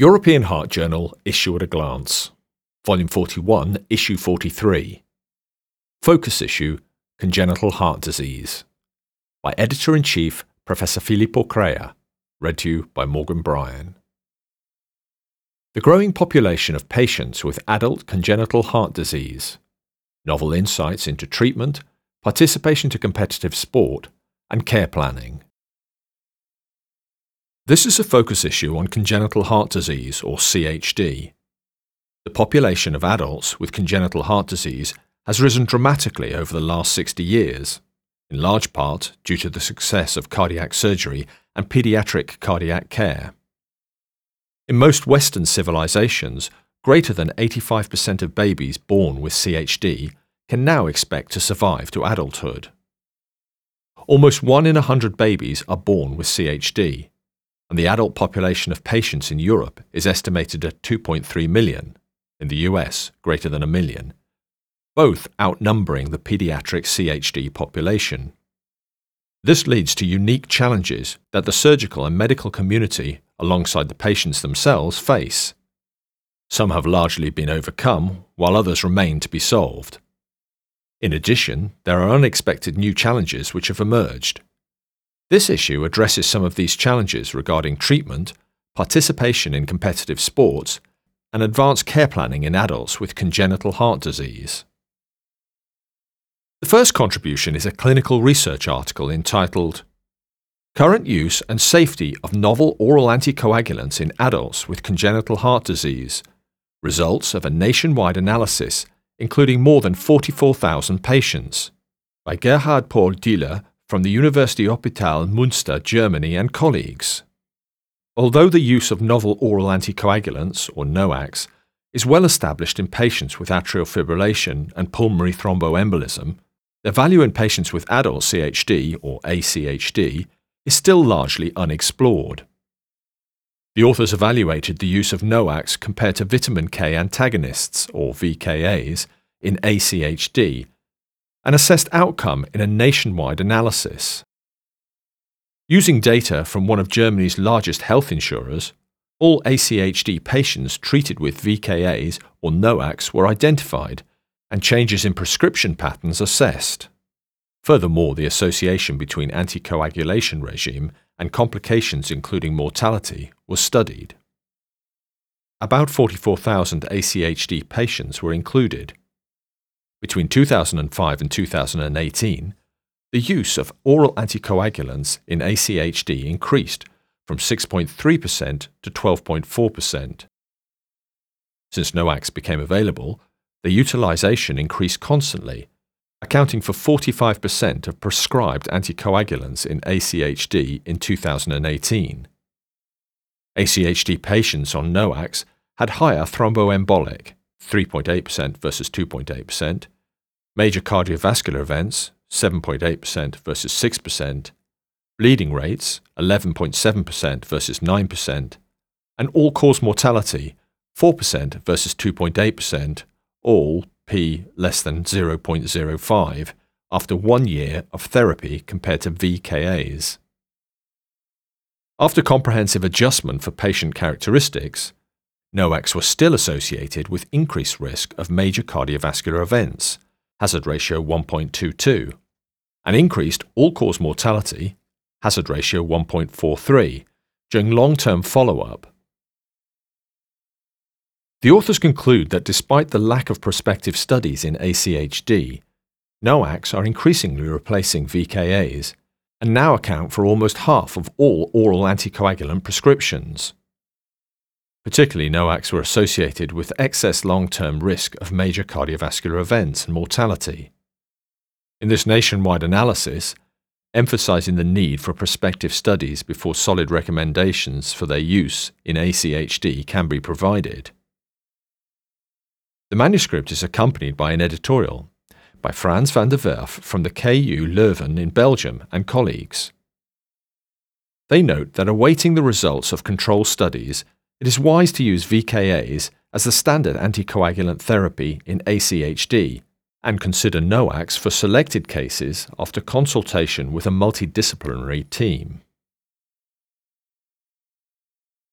European Heart Journal Issue at a Glance, Volume 41, Issue 43. Focus Issue Congenital Heart Disease by Editor in Chief Professor Filippo Crea, read to you by Morgan Bryan. The growing population of patients with adult congenital heart disease, novel insights into treatment, participation to competitive sport, and care planning. This is a focus issue on congenital heart disease, or CHD. The population of adults with congenital heart disease has risen dramatically over the last 60 years, in large part due to the success of cardiac surgery and pediatric cardiac care. In most Western civilizations, greater than 85% of babies born with CHD can now expect to survive to adulthood. Almost 1 in a 100 babies are born with CHD, and the adult population of patients in Europe is estimated at 2.3 million, in the US, greater than a million, both outnumbering the pediatric CHD population. This leads to unique challenges that the surgical and medical community, alongside the patients themselves, face. Some have largely been overcome, while others remain to be solved. In addition, there are unexpected new challenges which have emerged. This issue addresses some of these challenges regarding treatment, participation in competitive sports, and advanced care planning in adults with congenital heart disease. The first contribution is a clinical research article entitled Current Use and Safety of Novel Oral Anticoagulants in Adults with Congenital Heart Disease Results of a Nationwide Analysis including more than 44,000 patients by Gerhard Paul Diller from the University Hospital Münster, Germany, and colleagues. Although the use of novel oral anticoagulants, or NOACs, is well established in patients with atrial fibrillation and pulmonary thromboembolism, their value in patients with adult CHD, or ACHD, is still largely unexplored. The authors evaluated the use of NOACs compared to vitamin K antagonists, or VKAs, in ACHD and assessed outcome in a nationwide analysis. Using data from one of Germany's largest health insurers, all ACHD patients treated with VKAs or NOACs were identified and changes in prescription patterns assessed. Furthermore, the association between anticoagulation regime and complications including mortality was studied. About 44,000 ACHD patients were included, between 2005 and 2018, the use of oral anticoagulants in ACHD increased from 6.3% to 12.4%. Since NOACs became available, the utilization increased constantly, accounting for 45% of prescribed anticoagulants in ACHD in 2018. ACHD patients on NOACs had higher thromboembolic 3.8% versus 2.8%, major cardiovascular events, 7.8% versus 6%, bleeding rates, 11.7% versus 9%, and all cause mortality, 4% versus 2.8%, all p less than 0.05 after one year of therapy compared to VKAs. After comprehensive adjustment for patient characteristics, NOACs were still associated with increased risk of major cardiovascular events, hazard ratio 1.22, and increased all cause mortality, hazard ratio 1.43, during long term follow up. The authors conclude that despite the lack of prospective studies in ACHD, NOACs are increasingly replacing VKAs and now account for almost half of all oral anticoagulant prescriptions. Particularly, NOACs were associated with excess long term risk of major cardiovascular events and mortality. In this nationwide analysis, emphasizing the need for prospective studies before solid recommendations for their use in ACHD can be provided. The manuscript is accompanied by an editorial by Frans van de Werf from the KU Leuven in Belgium and colleagues. They note that awaiting the results of control studies it is wise to use VKAs as the standard anticoagulant therapy in ACHD and consider NOACs for selected cases after consultation with a multidisciplinary team.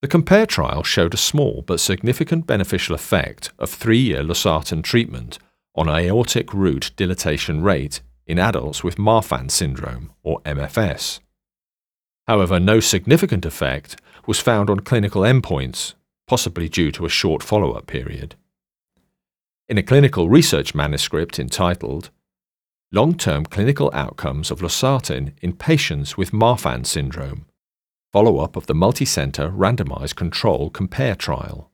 The COMPARE trial showed a small but significant beneficial effect of three year losartan treatment on aortic root dilatation rate in adults with Marfan syndrome, or MFS. However, no significant effect was found on clinical endpoints, possibly due to a short follow up period. In a clinical research manuscript entitled Long term clinical outcomes of losartan in patients with Marfan syndrome, follow up of the multicenter randomized control compare trial.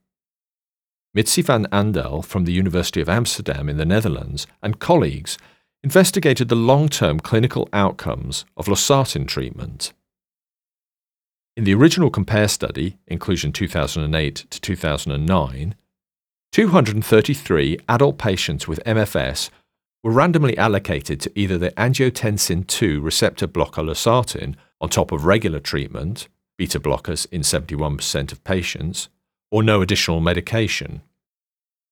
Mitzi van Andel from the University of Amsterdam in the Netherlands and colleagues investigated the long term clinical outcomes of losartan treatment. In the original COMPARE study, inclusion 2008 to 2009, 233 adult patients with MFS were randomly allocated to either the angiotensin II receptor blocker losartan on top of regular treatment, beta blockers in 71% of patients, or no additional medication.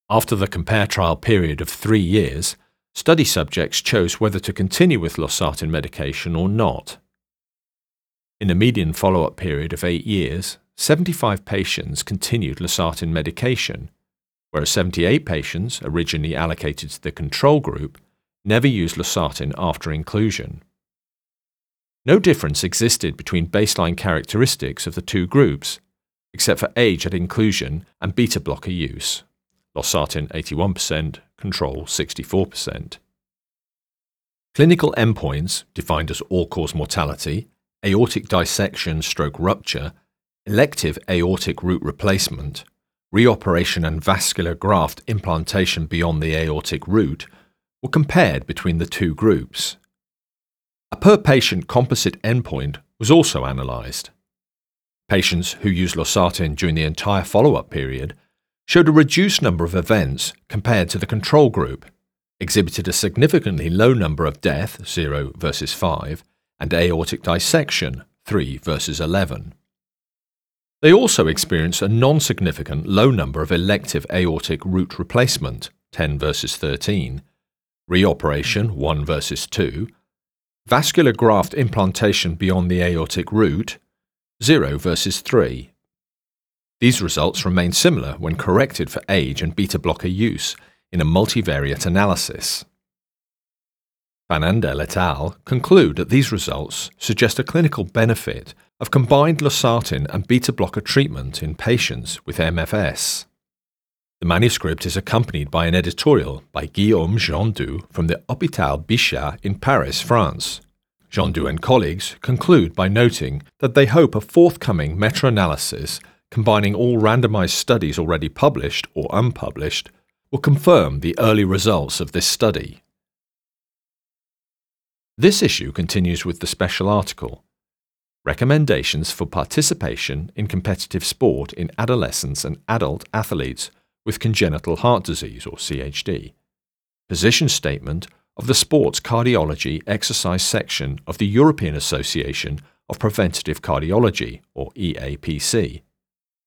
After the COMPARE trial period of three years, study subjects chose whether to continue with losartan medication or not. In a median follow up period of eight years, 75 patients continued losartan medication, whereas 78 patients, originally allocated to the control group, never used losartan after inclusion. No difference existed between baseline characteristics of the two groups, except for age at inclusion and beta blocker use. Losartan 81%, control 64%. Clinical endpoints, defined as all cause mortality, aortic dissection stroke rupture, elective aortic root replacement, reoperation and vascular graft implantation beyond the aortic root, were compared between the two groups. A per patient composite endpoint was also analysed. Patients who used losartan during the entire follow up period showed a reduced number of events compared to the control group, exhibited a significantly low number of death, 0 versus 5, and aortic dissection, 3 versus 11. They also experience a non significant low number of elective aortic root replacement, 10 versus 13, reoperation, 1 versus 2, Vascular graft implantation beyond the aortic root, 0 versus 3. These results remain similar when corrected for age and beta blocker use in a multivariate analysis. Van Andel et al. conclude that these results suggest a clinical benefit of combined losartan and beta blocker treatment in patients with MFS. The manuscript is accompanied by an editorial by Guillaume Jondeau from the Hôpital Bichat in Paris, France. Jondeau and colleagues conclude by noting that they hope a forthcoming meta analysis combining all randomized studies already published or unpublished will confirm the early results of this study. This issue continues with the special article Recommendations for Participation in Competitive Sport in Adolescents and Adult Athletes with congenital heart disease or CHD. Position statement of the Sports Cardiology Exercise section of the European Association of Preventative Cardiology or EAPC,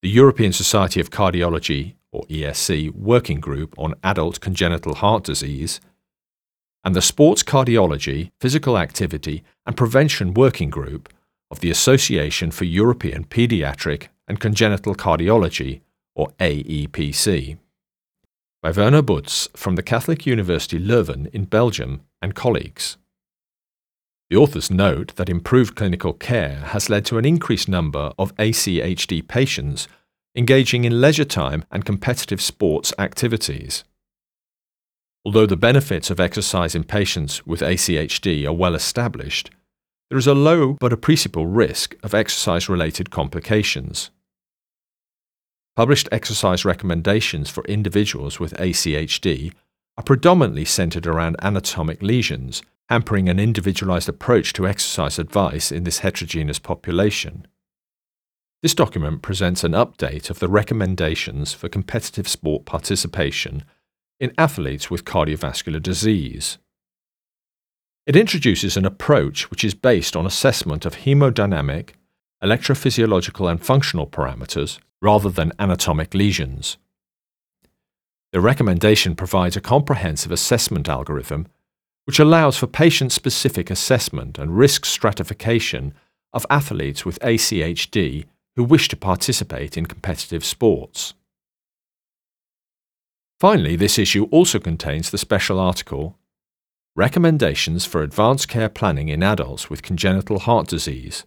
the European Society of Cardiology or ESC Working Group on Adult Congenital Heart Disease, and the Sports Cardiology, Physical Activity and Prevention Working Group of the Association for European Pediatric and Congenital Cardiology or AEPC, by Werner Budts from the Catholic University Leuven in Belgium and colleagues. The authors note that improved clinical care has led to an increased number of ACHD patients engaging in leisure time and competitive sports activities. Although the benefits of exercise in patients with ACHD are well established, there is a low but appreciable risk of exercise related complications. Published exercise recommendations for individuals with ACHD are predominantly centered around anatomic lesions, hampering an individualized approach to exercise advice in this heterogeneous population. This document presents an update of the recommendations for competitive sport participation in athletes with cardiovascular disease. It introduces an approach which is based on assessment of hemodynamic, electrophysiological, and functional parameters rather than anatomic lesions. The recommendation provides a comprehensive assessment algorithm which allows for patient specific assessment and risk stratification of athletes with ACHD who wish to participate in competitive sports. Finally, this issue also contains the special article Recommendations for Advanced Care Planning in Adults with Congenital Heart Disease,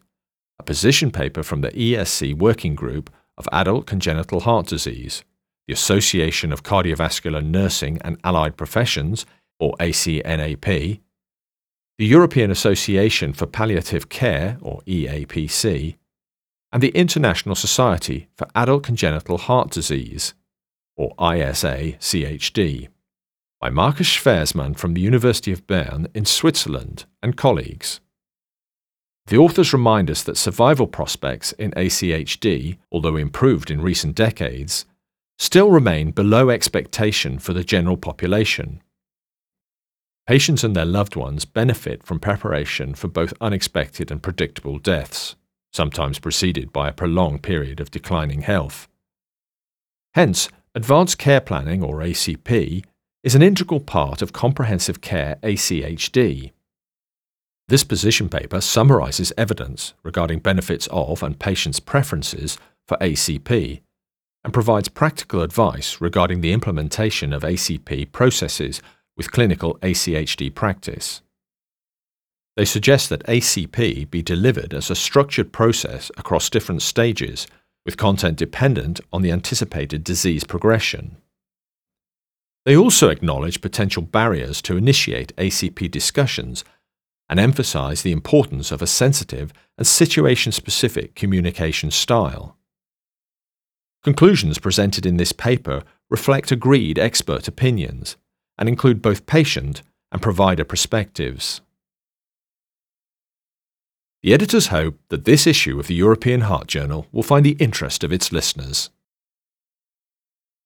a position paper from the ESC Working Group of Adult Congenital Heart Disease, the Association of Cardiovascular Nursing and Allied Professions, or ACNAP, the European Association for Palliative Care, or EAPC, and the International Society for Adult Congenital Heart Disease, or ISA CHD by Markus Schwerzmann from the University of Bern in Switzerland and colleagues. The authors remind us that survival prospects in ACHD, although improved in recent decades, still remain below expectation for the general population. Patients and their loved ones benefit from preparation for both unexpected and predictable deaths, sometimes preceded by a prolonged period of declining health. Hence, advanced care planning, or ACP, is an integral part of comprehensive care ACHD. This position paper summarizes evidence regarding benefits of and patients' preferences for ACP and provides practical advice regarding the implementation of ACP processes with clinical ACHD practice. They suggest that ACP be delivered as a structured process across different stages, with content dependent on the anticipated disease progression. They also acknowledge potential barriers to initiate ACP discussions and emphasize the importance of a sensitive and situation specific communication style. Conclusions presented in this paper reflect agreed expert opinions and include both patient and provider perspectives. The editors hope that this issue of the European Heart Journal will find the interest of its listeners.